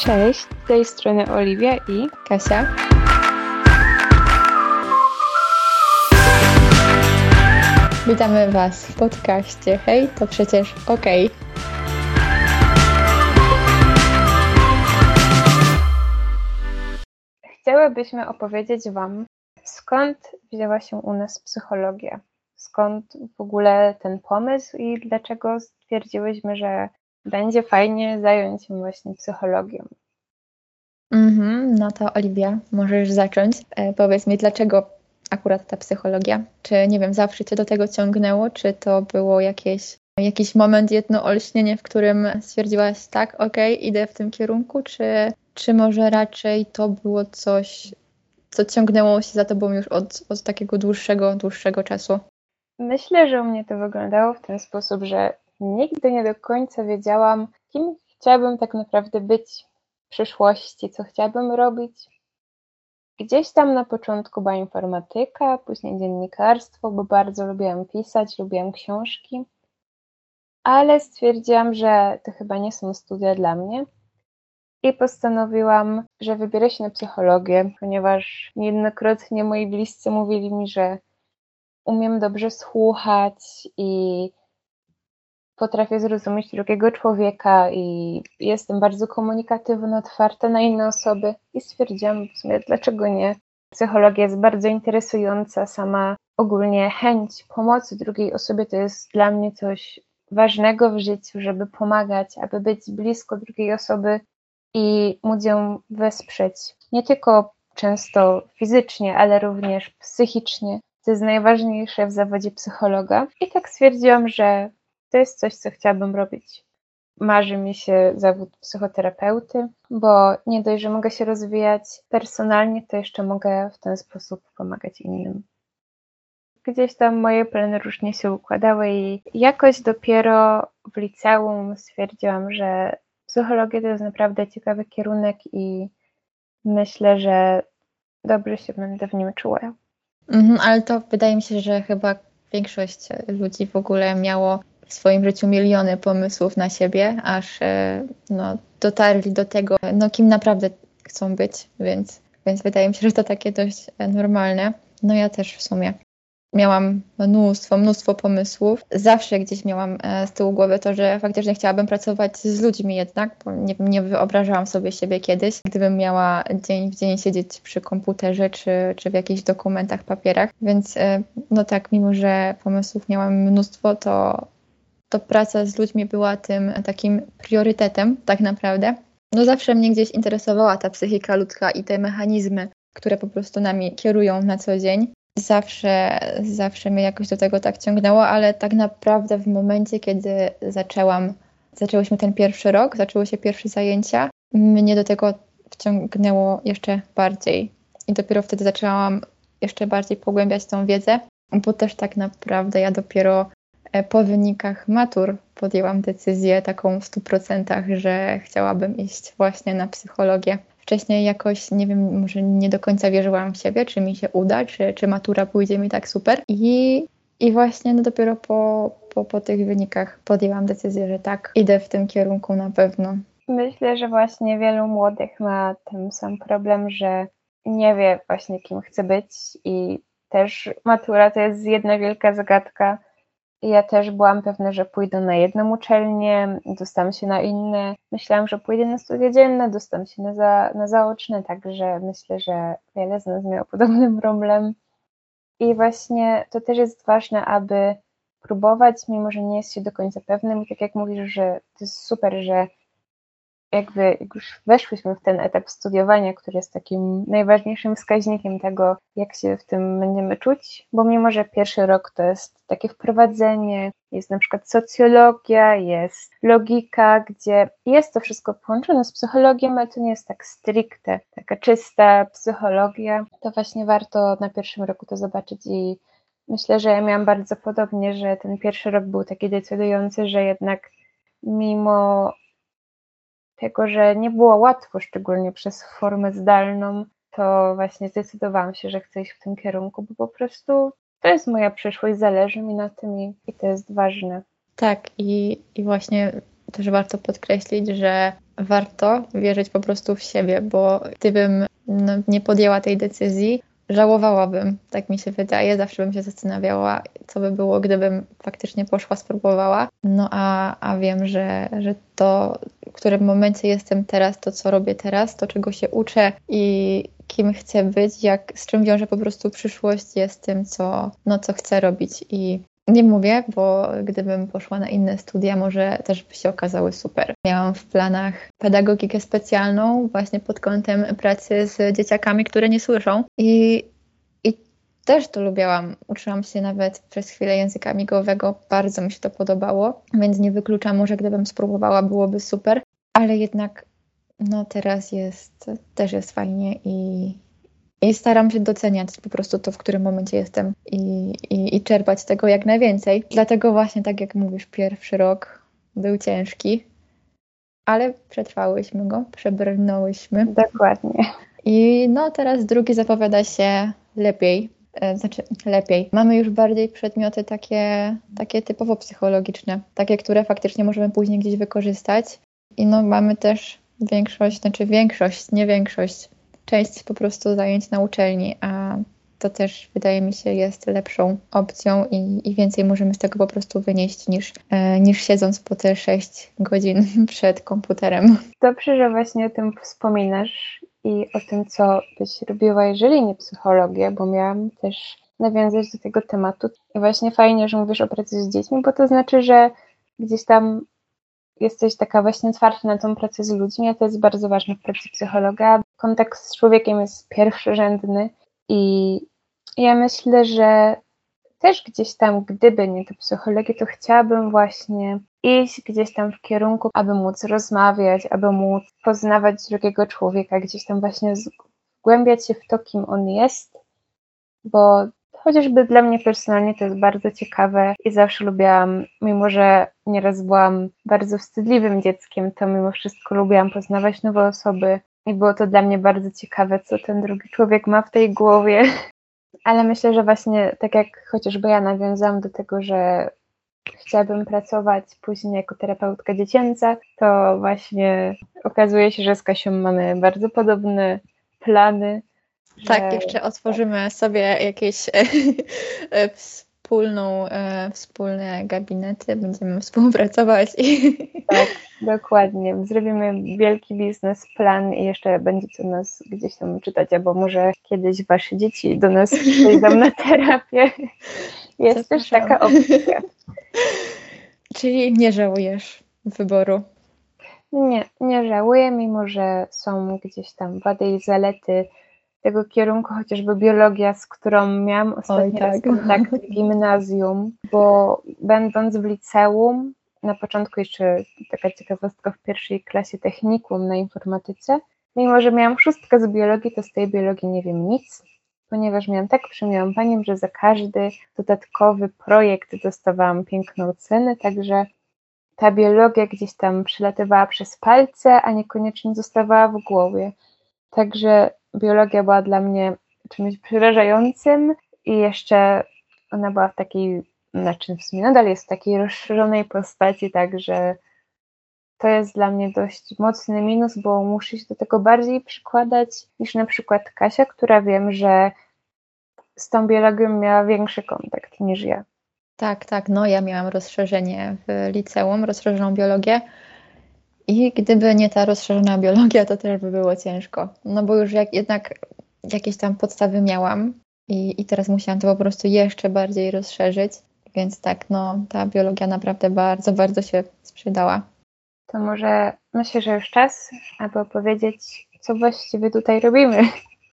Cześć, z tej strony Oliwia i Kasia. Witamy Was w podcaście Hej, to przecież okej. chciałybyśmy opowiedzieć Wam, skąd wzięła się u nas psychologia. Skąd w ogóle ten pomysł i dlaczego stwierdziłyśmy, że będzie fajnie zająć się właśnie psychologią. Mhm, no to Oliwia, możesz zacząć. E, powiedz mi, dlaczego akurat ta psychologia? Czy, nie wiem, zawsze Cię do tego ciągnęło? Czy to było jakieś, jakiś moment, jedno olśnienie, w którym stwierdziłaś, tak, okej, okay, idę w tym kierunku? Czy, czy może raczej to było coś, co ciągnęło się za Tobą już od, od takiego dłuższego, dłuższego czasu? Myślę, że u mnie to wyglądało w ten sposób, że nigdy nie do końca wiedziałam, kim chciałabym tak naprawdę być w przyszłości, co chciałabym robić. Gdzieś tam na początku była informatyka, później dziennikarstwo, bo bardzo lubiłam pisać, lubiłam książki, ale stwierdziłam, że to chyba nie są studia dla mnie i postanowiłam, że wybiorę się na psychologię, ponieważ niejednokrotnie moi bliscy mówili mi, że umiem dobrze słuchać i potrafię zrozumieć drugiego człowieka i jestem bardzo komunikatywna, otwarta na inne osoby i stwierdziłam w sumie, dlaczego nie. Psychologia jest bardzo interesująca, sama ogólnie chęć pomocy drugiej osobie to jest dla mnie coś ważnego w życiu, żeby pomagać, aby być blisko drugiej osoby i móc ją wesprzeć. Nie tylko często fizycznie, ale również psychicznie. To jest najważniejsze w zawodzie psychologa. I tak stwierdziłam, że to jest coś, co chciałabym robić. Marzy mi się zawód psychoterapeuty, bo nie dość, że mogę się rozwijać personalnie, to jeszcze mogę w ten sposób pomagać innym. Gdzieś tam moje plany różnie się układały i jakoś dopiero w liceum stwierdziłam, że psychologia to jest naprawdę ciekawy kierunek i myślę, że dobrze się będę w nim czuła. Mhm, ale to wydaje mi się, że chyba większość ludzi w ogóle miało w swoim życiu miliony pomysłów na siebie, aż e, no, dotarli do tego, no, kim naprawdę chcą być, więc, więc wydaje mi się, że to takie dość e, normalne. No ja też w sumie miałam mnóstwo, mnóstwo pomysłów. Zawsze gdzieś miałam e, z tyłu głowy to, że faktycznie chciałabym pracować z ludźmi jednak, bo nie, nie wyobrażałam sobie siebie kiedyś, gdybym miała dzień w dzień siedzieć przy komputerze czy, czy w jakichś dokumentach, papierach. Więc no tak, mimo że pomysłów miałam mnóstwo, to to praca z ludźmi była tym takim priorytetem tak naprawdę. No zawsze mnie gdzieś interesowała ta psychika ludzka i te mechanizmy, które po prostu nami kierują na co dzień. Zawsze, zawsze mnie jakoś do tego tak ciągnęło, ale tak naprawdę w momencie, kiedy zaczęłam, zaczęłyśmy ten pierwszy rok, zaczęły się pierwsze zajęcia, mnie do tego wciągnęło jeszcze bardziej. I dopiero wtedy zaczęłam jeszcze bardziej pogłębiać tą wiedzę, bo też tak naprawdę ja dopiero po wynikach matur podjęłam decyzję taką w 100%, że chciałabym iść właśnie na psychologię. Wcześniej jakoś, nie wiem, może nie do końca wierzyłam w siebie, czy mi się uda, czy, czy matura pójdzie mi tak super. I, i właśnie no dopiero po, po, po tych wynikach podjęłam decyzję, że tak, idę w tym kierunku na pewno. Myślę, że właśnie wielu młodych ma ten sam problem, że nie wie właśnie kim chce być i też matura to jest jedna wielka zagadka ja też byłam pewna, że pójdę na jedną uczelnię, dostałam się na inne. Myślałam, że pójdę na studia dzienne, dostałam się na, za, na zaoczne, także myślę, że wiele z nas miało podobny problem. I właśnie to też jest ważne, aby próbować, mimo że nie jest się do końca pewnym. I tak jak mówisz, że to jest super, że jakby jak już weszłyśmy w ten etap studiowania, który jest takim najważniejszym wskaźnikiem tego, jak się w tym będziemy czuć, bo mimo, że pierwszy rok to jest takie wprowadzenie, jest na przykład socjologia, jest logika, gdzie jest to wszystko połączone z psychologią, ale to nie jest tak stricte, taka czysta psychologia, to właśnie warto na pierwszym roku to zobaczyć i myślę, że ja miałam bardzo podobnie, że ten pierwszy rok był taki decydujący, że jednak mimo tego, że nie było łatwo, szczególnie przez formę zdalną, to właśnie zdecydowałam się, że chcę iść w tym kierunku, bo po prostu to jest moja przyszłość, zależy mi na tym i, i to jest ważne. Tak, i, i właśnie też warto podkreślić, że warto wierzyć po prostu w siebie, bo gdybym no, nie podjęła tej decyzji, żałowałabym, tak mi się wydaje. Zawsze bym się zastanawiała, co by było, gdybym faktycznie poszła, spróbowała. No a, a wiem, że, że to, w którym momencie jestem teraz, to co robię teraz, to czego się uczę i kim chcę być, jak, z czym wiąże po prostu przyszłość, jest tym, co, no, co chcę robić. I nie mówię, bo gdybym poszła na inne studia, może też by się okazały super. Miałam w planach pedagogikę specjalną właśnie pod kątem pracy z dzieciakami, które nie słyszą i, i też to lubiałam. Uczyłam się nawet przez chwilę języka migowego, bardzo mi się to podobało, więc nie wykluczam, może gdybym spróbowała, byłoby super, ale jednak no teraz jest, też jest fajnie i, i staram się doceniać po prostu to, w którym momencie jestem i, i, i czerpać tego jak najwięcej. Dlatego właśnie, tak jak mówisz, pierwszy rok był ciężki, ale przetrwałyśmy go, przebrnęłyśmy. Dokładnie. I no teraz drugi zapowiada się lepiej. E, znaczy lepiej. Mamy już bardziej przedmioty takie, takie typowo psychologiczne, takie, które faktycznie możemy później gdzieś wykorzystać. I no mamy też większość, znaczy większość, nie większość część po prostu zajęć na uczelni, a to też wydaje mi się jest lepszą opcją i, i więcej możemy z tego po prostu wynieść niż, e, niż siedząc po te 6 godzin przed komputerem. Dobrze, że właśnie o tym wspominasz i o tym, co byś robiła, jeżeli nie psychologię, bo miałam też nawiązać do tego tematu. I właśnie fajnie, że mówisz o pracy z dziećmi, bo to znaczy, że gdzieś tam jesteś taka właśnie otwarta na tą pracę z ludźmi, a to jest bardzo ważne w pracy psychologa. Kontakt z człowiekiem jest pierwszorzędny i ja myślę, że też gdzieś tam, gdyby nie to psychologia, to chciałabym właśnie iść gdzieś tam w kierunku, aby móc rozmawiać, aby móc poznawać drugiego człowieka, gdzieś tam właśnie zgłębiać się w to, kim on jest, bo Chociażby dla mnie personalnie to jest bardzo ciekawe i zawsze lubiłam, mimo że nieraz byłam bardzo wstydliwym dzieckiem, to mimo wszystko lubiłam poznawać nowe osoby i było to dla mnie bardzo ciekawe, co ten drugi człowiek ma w tej głowie. Ale myślę, że właśnie tak jak chociażby ja nawiązałam do tego, że chciałabym pracować później jako terapeutka dziecięca, to właśnie okazuje się, że z Kasią mamy bardzo podobne plany tak, jeszcze otworzymy sobie jakieś e, e, wspólną, e, wspólne gabinety, będziemy współpracować. Tak, dokładnie. Zrobimy wielki biznesplan i jeszcze będziecie nas gdzieś tam czytać, albo może kiedyś wasze dzieci do nas przyjdą na terapię. Jest też taka opcja. Czyli nie żałujesz wyboru? Nie, nie żałuję, mimo że są gdzieś tam wady i zalety tego kierunku, chociażby biologia, z którą miałam ostatni Oj, tak. kontakt w gimnazjum, bo będąc w liceum, na początku jeszcze taka ciekawostka w pierwszej klasie technikum na informatyce, mimo że miałam szóstkę z biologii, to z tej biologii nie wiem nic, ponieważ miałam tak panią, że za każdy dodatkowy projekt dostawałam piękną ocenę, także ta biologia gdzieś tam przylatywała przez palce, a niekoniecznie zostawała w głowie. Także biologia była dla mnie czymś przerażającym i jeszcze ona była w takiej, znaczy w sumie nadal jest w takiej rozszerzonej postaci, także to jest dla mnie dość mocny minus, bo muszę się do tego bardziej przykładać niż na przykład Kasia, która wiem, że z tą biologią miała większy kontakt niż ja. Tak, tak. No ja miałam rozszerzenie w liceum, rozszerzoną biologię i gdyby nie ta rozszerzona biologia, to też by było ciężko. No bo już jak jednak jakieś tam podstawy miałam i, i teraz musiałam to po prostu jeszcze bardziej rozszerzyć. Więc tak, no ta biologia naprawdę bardzo, bardzo się sprzedała. To może myślę, że już czas, aby opowiedzieć, co właściwie tutaj robimy.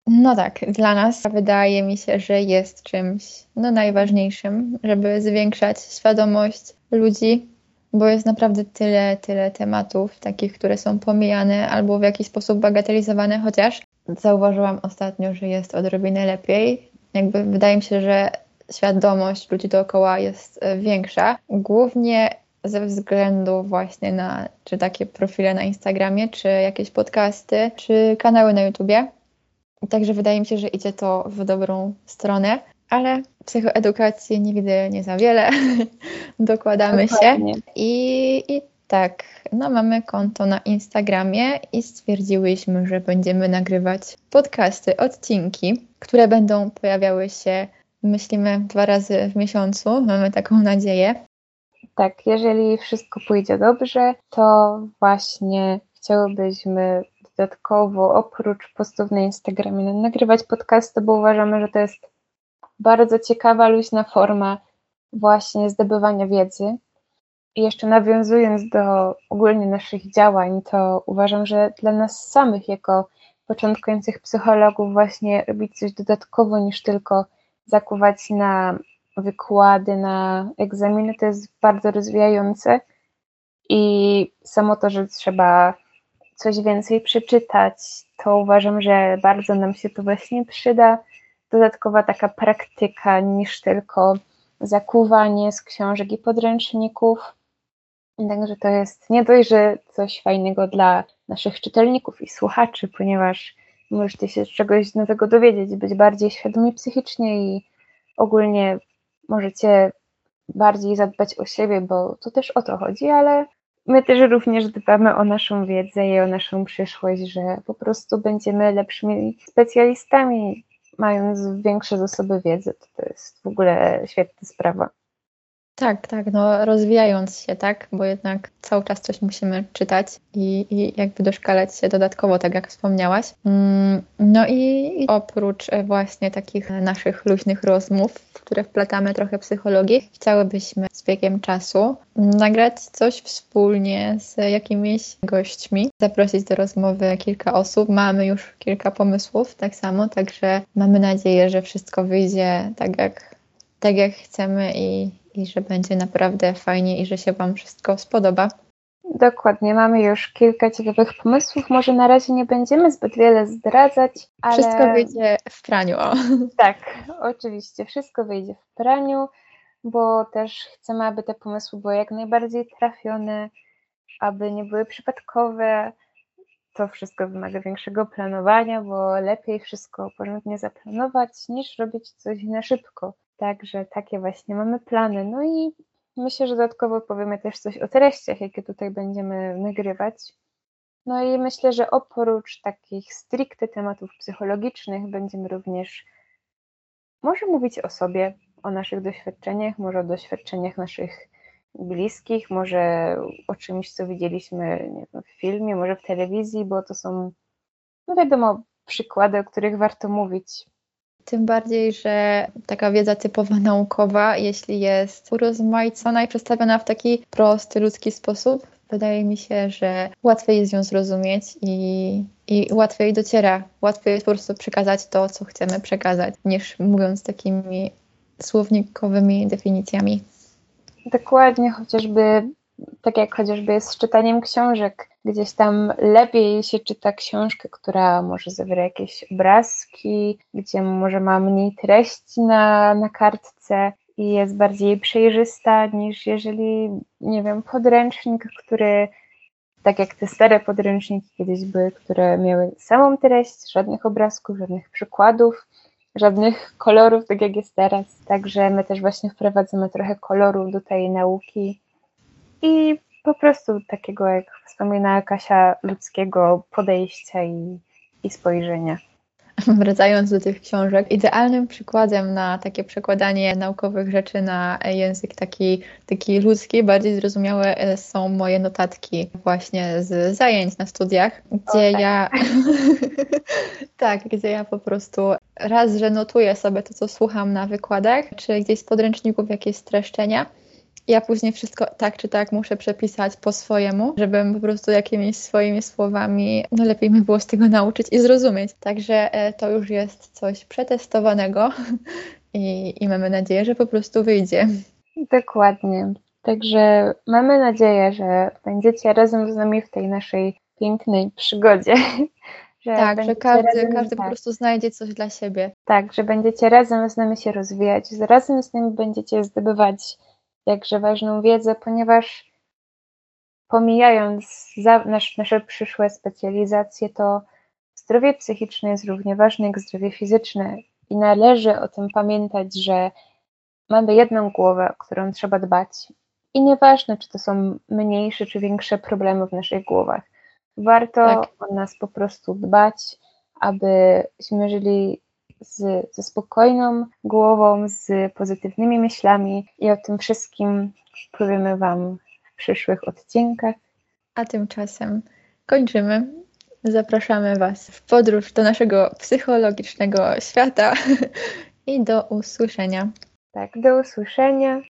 No tak, dla nas wydaje mi się, że jest czymś no, najważniejszym, żeby zwiększać świadomość ludzi bo jest naprawdę tyle, tyle tematów takich, które są pomijane albo w jakiś sposób bagatelizowane, chociaż zauważyłam ostatnio, że jest odrobinę lepiej. Jakby wydaje mi się, że świadomość ludzi dookoła jest e, większa, głównie ze względu właśnie na czy takie profile na Instagramie, czy jakieś podcasty, czy kanały na YouTubie. Także wydaje mi się, że idzie to w dobrą stronę ale psychoedukacji nigdy nie za wiele dokładamy Dokładnie. się. I, I Tak, no mamy konto na Instagramie i stwierdziłyśmy, że będziemy nagrywać podcasty, odcinki, które będą pojawiały się, myślimy, dwa razy w miesiącu. Mamy taką nadzieję. Tak, jeżeli wszystko pójdzie dobrze, to właśnie chciałybyśmy dodatkowo oprócz postów na Instagramie nagrywać podcasty, bo uważamy, że to jest bardzo ciekawa, luźna forma właśnie zdobywania wiedzy. I jeszcze nawiązując do ogólnie naszych działań, to uważam, że dla nas samych, jako początkujących psychologów, właśnie robić coś dodatkowo niż tylko zakuwać na wykłady, na egzaminy, to jest bardzo rozwijające. I samo to, że trzeba coś więcej przeczytać, to uważam, że bardzo nam się to właśnie przyda. Dodatkowa taka praktyka niż tylko zakuwanie z książek i podręczników. Także to jest nie dość, że coś fajnego dla naszych czytelników i słuchaczy, ponieważ możecie się czegoś nowego dowiedzieć, być bardziej świadomi psychicznie i ogólnie możecie bardziej zadbać o siebie, bo to też o to chodzi, ale my też również dbamy o naszą wiedzę i o naszą przyszłość, że po prostu będziemy lepszymi specjalistami, mając większe zasoby wiedzy. To, to jest w ogóle świetna sprawa. Tak, tak, no rozwijając się, tak, bo jednak cały czas coś musimy czytać i, i jakby doszkalać się dodatkowo, tak jak wspomniałaś. Mm, no i oprócz właśnie takich naszych luźnych rozmów, w które wplatamy trochę psychologii, chciałybyśmy z biegiem czasu nagrać coś wspólnie z jakimiś gośćmi, zaprosić do rozmowy kilka osób. Mamy już kilka pomysłów, tak samo, także mamy nadzieję, że wszystko wyjdzie tak jak, tak jak chcemy i, i że będzie naprawdę fajnie i że się Wam wszystko spodoba. Dokładnie, mamy już kilka ciekawych pomysłów. Może na razie nie będziemy zbyt wiele zdradzać, ale. Wszystko wyjdzie w praniu. O. Tak, oczywiście, wszystko wyjdzie w praniu, bo też chcemy, aby te pomysły były jak najbardziej trafione, aby nie były przypadkowe. To wszystko wymaga większego planowania, bo lepiej wszystko porządnie zaplanować, niż robić coś na szybko. Także takie właśnie mamy plany. No i myślę, że dodatkowo powiemy też coś o treściach, jakie tutaj będziemy nagrywać. No i myślę, że oprócz takich stricte tematów psychologicznych będziemy również może mówić o sobie, o naszych doświadczeniach, może o doświadczeniach naszych bliskich, może o czymś, co widzieliśmy wiem, w filmie, może w telewizji, bo to są, no wiadomo, przykłady, o których warto mówić. Tym bardziej, że taka wiedza typowa naukowa, jeśli jest urozmaicona i przedstawiona w taki prosty, ludzki sposób, wydaje mi się, że łatwiej jest ją zrozumieć i, i łatwiej dociera. Łatwiej jest po prostu przekazać to, co chcemy przekazać, niż mówiąc takimi słownikowymi definicjami. Dokładnie, chociażby tak jak chociażby jest z czytaniem książek. Gdzieś tam lepiej się czyta książkę, która może zawiera jakieś obrazki, gdzie może ma mniej treści na, na kartce i jest bardziej przejrzysta niż jeżeli, nie wiem, podręcznik, który tak jak te stare podręczniki kiedyś były, które miały samą treść, żadnych obrazków, żadnych przykładów, żadnych kolorów, tak jak jest teraz. Także my też właśnie wprowadzamy trochę koloru do tej nauki i po prostu takiego, jak wspominała Kasia, ludzkiego podejścia i, i spojrzenia. Wracając do tych książek, idealnym przykładem na takie przekładanie naukowych rzeczy na język taki, taki ludzki, bardziej zrozumiałe e, są moje notatki właśnie z zajęć na studiach, gdzie o, tak. ja tak, gdzie ja po prostu raz, że notuję sobie to, co słucham na wykładach, czy gdzieś z podręczników jakieś streszczenia, ja później wszystko tak czy tak muszę przepisać po swojemu, żebym po prostu jakimiś swoimi słowami, no lepiej mi było z tego nauczyć i zrozumieć. Także e, to już jest coś przetestowanego i, i mamy nadzieję, że po prostu wyjdzie. Dokładnie. Także mamy nadzieję, że będziecie razem z nami w tej naszej pięknej przygodzie. Że tak, że każdy, razem, każdy tak. po prostu znajdzie coś dla siebie. Tak, że będziecie razem z nami się rozwijać, razem z nami będziecie zdobywać jakże ważną wiedzę, ponieważ pomijając nasz, nasze przyszłe specjalizacje, to zdrowie psychiczne jest równie ważne jak zdrowie fizyczne i należy o tym pamiętać, że mamy jedną głowę, o którą trzeba dbać I nieważne, czy to są mniejsze czy większe problemy w naszych głowach. Warto tak. o nas po prostu dbać, abyśmy żyli z, ze spokojną głową, z pozytywnymi myślami i o tym wszystkim powiemy Wam w przyszłych odcinkach. A tymczasem kończymy. Zapraszamy Was w podróż do naszego psychologicznego świata i do usłyszenia. Tak, do usłyszenia.